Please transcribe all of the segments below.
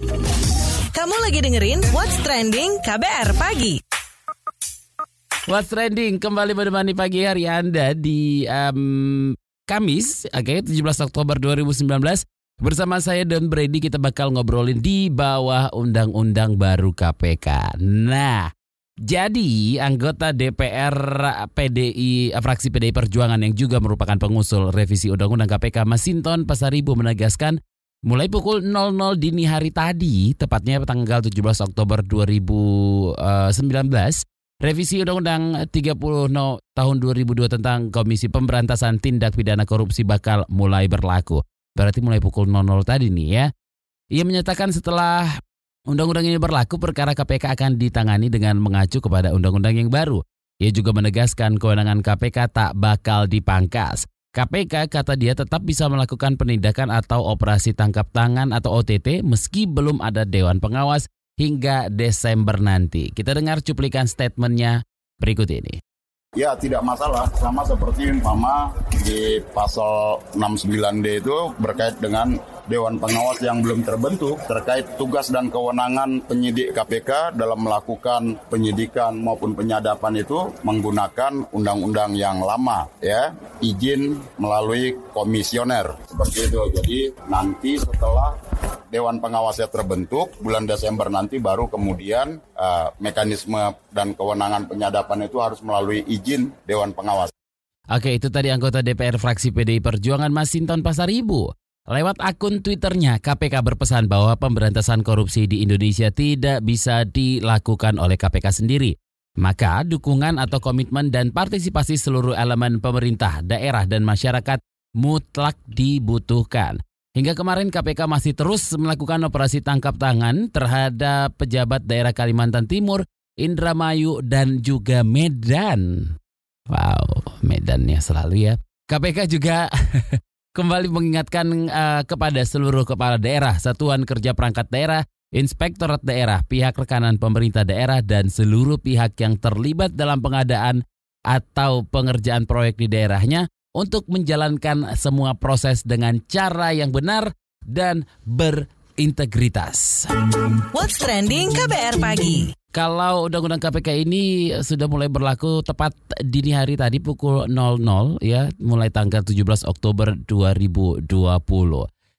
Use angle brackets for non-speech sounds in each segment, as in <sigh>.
Kamu lagi dengerin What's Trending KBR Pagi. What's Trending kembali menemani pagi hari Anda di um, Kamis, oke, okay, 17 Oktober 2019. Bersama saya dan Brady kita bakal ngobrolin di bawah undang-undang baru KPK. Nah, jadi anggota DPR PDI fraksi PDI Perjuangan yang juga merupakan pengusul revisi undang-undang KPK Masinton Pasaribu menegaskan mulai pukul 00 dini hari tadi, tepatnya tanggal 17 Oktober 2019, Revisi Undang-Undang 30 no, tahun 2002 tentang Komisi Pemberantasan Tindak Pidana Korupsi bakal mulai berlaku. Berarti mulai pukul 00 tadi nih ya. Ia menyatakan setelah undang-undang ini berlaku, perkara KPK akan ditangani dengan mengacu kepada undang-undang yang baru. Ia juga menegaskan kewenangan KPK tak bakal dipangkas. KPK kata dia tetap bisa melakukan penindakan atau operasi tangkap tangan atau OTT meski belum ada dewan pengawas hingga Desember nanti. Kita dengar cuplikan statementnya berikut ini. Ya tidak masalah, sama seperti umpama di pasal 69D itu berkait dengan Dewan Pengawas yang belum terbentuk terkait tugas dan kewenangan penyidik KPK dalam melakukan penyidikan maupun penyadapan itu menggunakan undang-undang yang lama ya izin melalui komisioner seperti itu jadi nanti setelah Dewan Pengawasnya terbentuk bulan Desember nanti baru kemudian uh, mekanisme dan kewenangan penyadapan itu harus melalui izin Dewan Pengawas. Oke, itu tadi anggota DPR fraksi PDI Perjuangan Masinton Pasaribu. Lewat akun Twitternya, KPK berpesan bahwa pemberantasan korupsi di Indonesia tidak bisa dilakukan oleh KPK sendiri. Maka dukungan atau komitmen dan partisipasi seluruh elemen pemerintah, daerah, dan masyarakat mutlak dibutuhkan. Hingga kemarin KPK masih terus melakukan operasi tangkap tangan terhadap pejabat daerah Kalimantan Timur, Indramayu, dan juga Medan. Wow, Medannya selalu ya. KPK juga <laughs> kembali mengingatkan uh, kepada seluruh kepala daerah, satuan kerja perangkat daerah, inspektorat daerah, pihak rekanan pemerintah daerah, dan seluruh pihak yang terlibat dalam pengadaan atau pengerjaan proyek di daerahnya untuk menjalankan semua proses dengan cara yang benar dan berintegritas. What's trending KBR pagi? Kalau undang-undang KPK ini sudah mulai berlaku tepat dini hari tadi pukul 00 ya, mulai tanggal 17 Oktober 2020.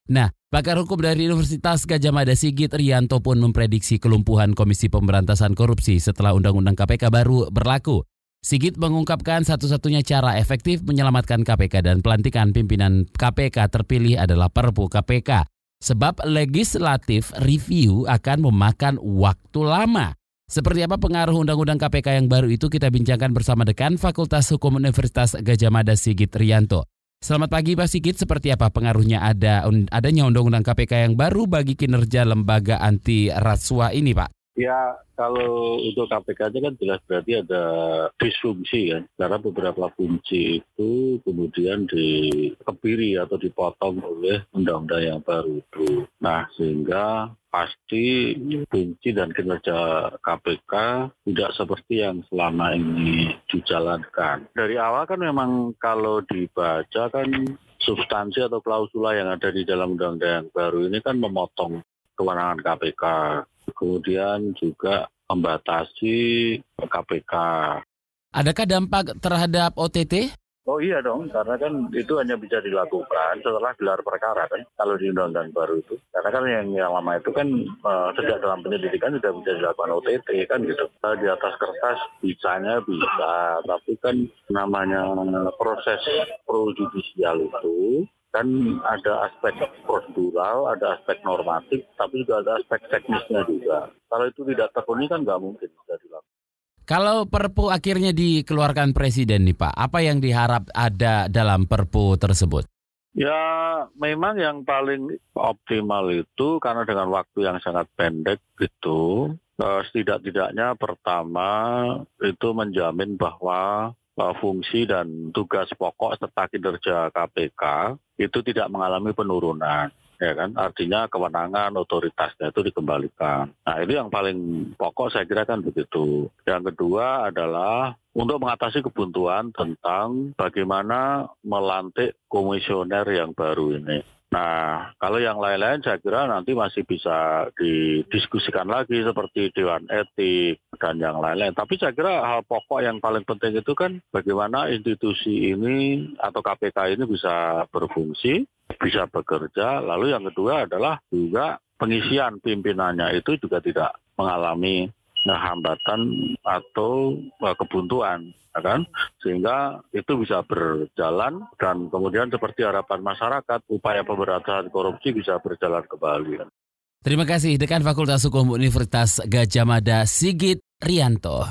Nah, pakar hukum dari Universitas Gajah Mada Sigit Rianto pun memprediksi kelumpuhan Komisi Pemberantasan Korupsi setelah undang-undang KPK baru berlaku. Sigit mengungkapkan satu-satunya cara efektif menyelamatkan KPK dan pelantikan pimpinan KPK terpilih adalah Perpu KPK. Sebab legislatif review akan memakan waktu lama. Seperti apa pengaruh undang-undang KPK yang baru itu kita bincangkan bersama dekan Fakultas Hukum Universitas Gajah Mada Sigit Rianto. Selamat pagi Pak Sigit, seperti apa pengaruhnya ada adanya undang-undang KPK yang baru bagi kinerja lembaga anti rasuah ini Pak? Ya, kalau untuk KPK aja kan jelas berarti ada disfungsi kan. Karena beberapa fungsi itu kemudian dikebiri atau dipotong oleh undang-undang yang baru itu. Nah, sehingga pasti fungsi dan kinerja KPK tidak seperti yang selama ini dijalankan. Dari awal kan memang kalau dibaca kan substansi atau klausula yang ada di dalam undang-undang yang baru ini kan memotong kewenangan KPK kemudian juga membatasi KPK. Adakah dampak terhadap OTT? Oh iya dong, karena kan itu hanya bisa dilakukan setelah gelar perkara kan, kalau di undang-undang baru itu. Karena kan yang, yang lama itu kan uh, sejak dalam penyelidikan sudah bisa dilakukan OTT kan gitu. Uh, di atas kertas bisanya bisa, tapi kan namanya proses pro judicial itu kan ada aspek prosedural, ada aspek normatif, tapi juga ada aspek teknisnya juga. Kalau itu tidak terpenuhi kan nggak mungkin bisa dilakukan. Kalau Perpu akhirnya dikeluarkan Presiden nih Pak, apa yang diharap ada dalam Perpu tersebut? Ya memang yang paling optimal itu karena dengan waktu yang sangat pendek itu eh, setidak-tidaknya pertama itu menjamin bahwa fungsi dan tugas pokok serta kinerja KPK itu tidak mengalami penurunan ya kan? Artinya kewenangan otoritasnya itu dikembalikan. Nah itu yang paling pokok saya kira kan begitu. Yang kedua adalah untuk mengatasi kebuntuan tentang bagaimana melantik komisioner yang baru ini. Nah, kalau yang lain-lain saya kira nanti masih bisa didiskusikan lagi seperti Dewan Etik dan yang lain-lain. Tapi saya kira hal pokok yang paling penting itu kan bagaimana institusi ini atau KPK ini bisa berfungsi, bisa bekerja. Lalu yang kedua adalah juga pengisian pimpinannya itu juga tidak mengalami hambatan atau uh, kebuntuan ya kan sehingga itu bisa berjalan dan kemudian seperti harapan masyarakat upaya pemberantasan korupsi bisa berjalan kembali. Terima kasih Dekan Fakultas Hukum Universitas Gajah Mada Sigit Rianto.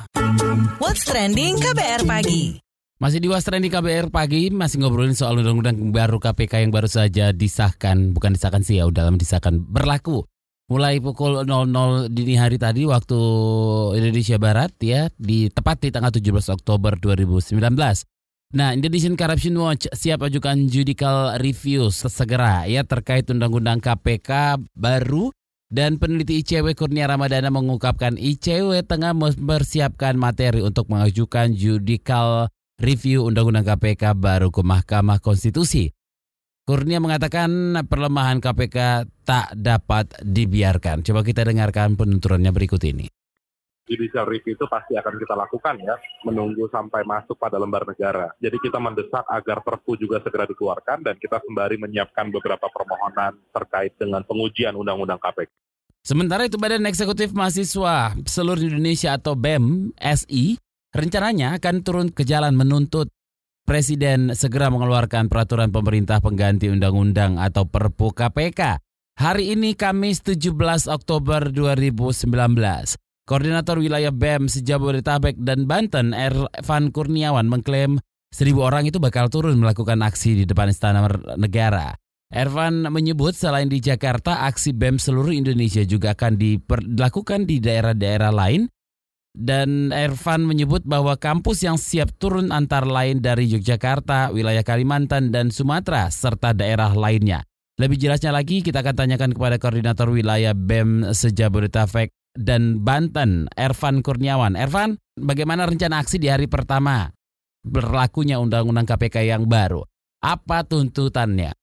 What's trending KBR pagi? Masih di What's Trending KBR pagi masih ngobrolin soal undang-undang baru KPK yang baru saja disahkan, bukan disahkan sih ya, udah lama disahkan berlaku mulai pukul 00 dini hari tadi waktu Indonesia Barat ya di tepat di tanggal 17 Oktober 2019. Nah, Indonesian Corruption Watch siap ajukan judicial review segera ya terkait undang-undang KPK baru dan peneliti ICW Kurnia Ramadana mengungkapkan ICW tengah mempersiapkan materi untuk mengajukan judicial review undang-undang KPK baru ke Mahkamah Konstitusi. Kurnia mengatakan pelemahan KPK tak dapat dibiarkan. Coba kita dengarkan penuturannya berikut ini. Judicial review itu pasti akan kita lakukan ya, menunggu sampai masuk pada lembar negara. Jadi kita mendesak agar Perpu juga segera dikeluarkan dan kita sembari menyiapkan beberapa permohonan terkait dengan pengujian Undang-Undang KPK. Sementara itu Badan Eksekutif Mahasiswa Seluruh Indonesia atau BEM SI rencananya akan turun ke jalan menuntut Presiden segera mengeluarkan peraturan pemerintah pengganti undang-undang atau Perpu KPK. Hari ini Kamis 17 Oktober 2019. Koordinator wilayah BEM Sejabodetabek dan Banten, Ervan Kurniawan mengklaim seribu orang itu bakal turun melakukan aksi di depan Istana Negara. Ervan menyebut selain di Jakarta, aksi BEM seluruh Indonesia juga akan dilakukan di daerah-daerah lain dan Ervan menyebut bahwa kampus yang siap turun antara lain dari Yogyakarta, wilayah Kalimantan, dan Sumatera, serta daerah lainnya. Lebih jelasnya lagi, kita akan tanyakan kepada Koordinator Wilayah BEM Sejabodetabek dan Banten, Ervan Kurniawan. Ervan, bagaimana rencana aksi di hari pertama berlakunya Undang-Undang KPK yang baru? Apa tuntutannya?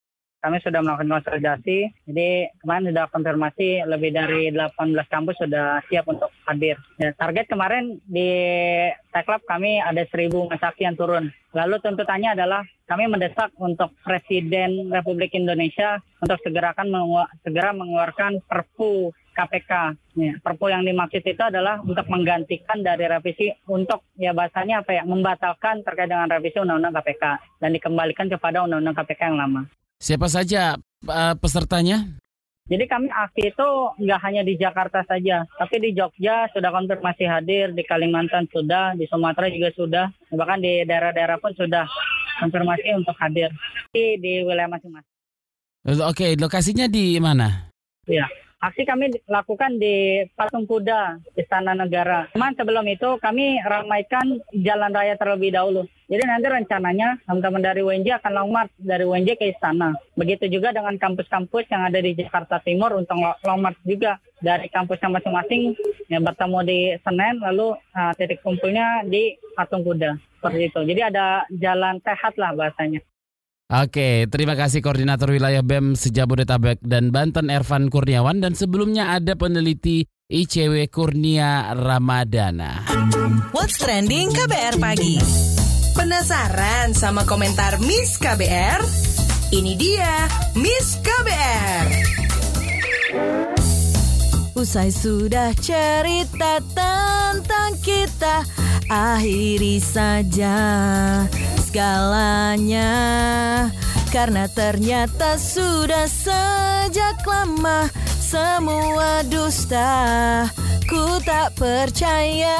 Kami sudah melakukan konsolidasi. Jadi kemarin sudah konfirmasi lebih dari 18 kampus sudah siap untuk hadir. Dan target kemarin di Teklab kami ada 1000 masaki yang turun. Lalu tuntutannya adalah kami mendesak untuk Presiden Republik Indonesia untuk segera akan mengu segera mengeluarkan Perpu KPK. Ya, Perpu yang dimaksud itu adalah untuk menggantikan dari revisi untuk ya bahasanya apa ya membatalkan terkait dengan revisi Undang-Undang KPK dan dikembalikan kepada Undang-Undang KPK yang lama. Siapa saja uh, pesertanya? Jadi kami aksi itu nggak hanya di Jakarta saja, tapi di Jogja sudah konfirmasi hadir, di Kalimantan sudah, di Sumatera juga sudah, bahkan di daerah-daerah pun sudah konfirmasi untuk hadir di, di wilayah masing-masing. Oke, lokasinya di mana? Iya. Aksi kami lakukan di Patung Kuda, Istana Negara. Cuman sebelum itu kami ramaikan jalan raya terlebih dahulu. Jadi nanti rencananya teman-teman dari UNJ akan long march dari UNJ ke Istana. Begitu juga dengan kampus-kampus yang ada di Jakarta Timur untuk long march juga dari kampusnya masing-masing yang bertemu di Senen lalu uh, titik kumpulnya di Patung Kuda. Seperti itu. Jadi ada jalan sehat lah bahasanya. Oke, terima kasih Koordinator Wilayah BEM Sejabodetabek dan Banten Ervan Kurniawan dan sebelumnya ada peneliti ICW Kurnia Ramadana. What's trending KBR pagi? Penasaran sama komentar Miss KBR? Ini dia Miss KBR. Usai sudah cerita tentang kita, akhiri saja segalanya. Karena ternyata sudah sejak lama Semua dusta Ku tak percaya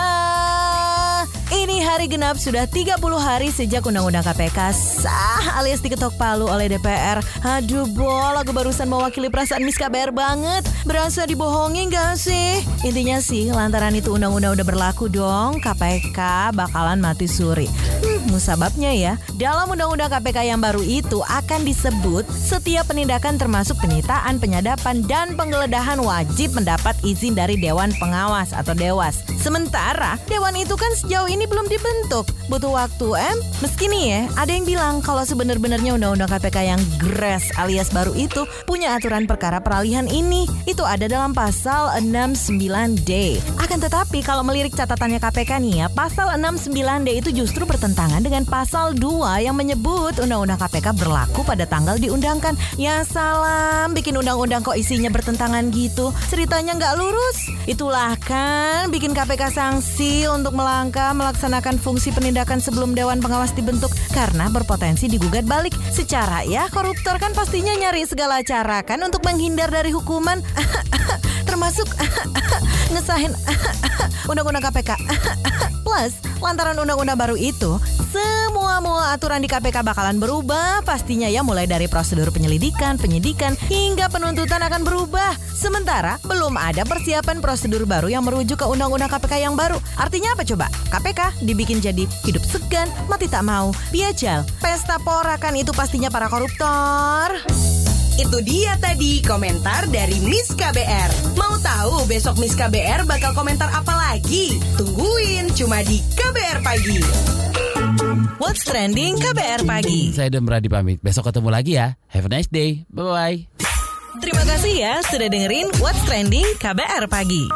ini hari genap sudah 30 hari sejak Undang-Undang KPK sah alias diketok palu oleh DPR. Aduh, bol, lagu barusan mewakili perasaan Miss KBR banget. Berasa dibohongin gak sih? Intinya sih, lantaran itu undang-undang udah berlaku dong, KPK bakalan mati suri. Hmm, musababnya ya, dalam Undang-Undang KPK yang baru itu akan disebut setiap penindakan termasuk penyitaan, penyadapan, dan penggeledahan wajib mendapat izin dari Dewan Pengawas atau Dewas. Sementara, Dewan itu kan sejauh ini ini belum dibentuk. Butuh waktu, em? Meski nih ya, ada yang bilang kalau sebenar-benarnya Undang-Undang KPK yang gres alias baru itu punya aturan perkara peralihan ini. Itu ada dalam pasal 69D. Akan tetapi kalau melirik catatannya KPK nih ya, pasal 69D itu justru bertentangan dengan pasal 2 yang menyebut Undang-Undang KPK berlaku pada tanggal diundangkan. Ya salam, bikin undang-undang kok isinya bertentangan gitu. Ceritanya nggak lurus. Itulah kan bikin KPK sanksi untuk melangkah melaksanakan fungsi penindakan sebelum Dewan Pengawas dibentuk karena berpotensi digugat balik. Secara ya koruptor kan pastinya nyari segala cara kan untuk menghindar dari hukuman <laughs> termasuk <laughs> ngesahin <laughs> undang-undang KPK. Plus, lantaran undang-undang baru itu, semua mua aturan di KPK bakalan berubah. Pastinya ya mulai dari prosedur penyelidikan, penyidikan, hingga penuntutan akan berubah. Sementara belum ada persiapan prosedur baru yang merujuk ke undang-undang KPK yang baru. Artinya apa coba? KPK dibikin jadi hidup segan, mati tak mau. Biajal, pesta porakan itu pastinya para koruptor. Itu dia tadi komentar dari Miss KBR. Mau tahu besok Miss KBR bakal komentar apa lagi? Tungguin cuma di KBR Pagi. What's trending KBR pagi. Saya dan Brady pamit. Besok ketemu lagi ya. Have a nice day. Bye-bye. Terima kasih ya sudah dengerin What's Trending KBR pagi.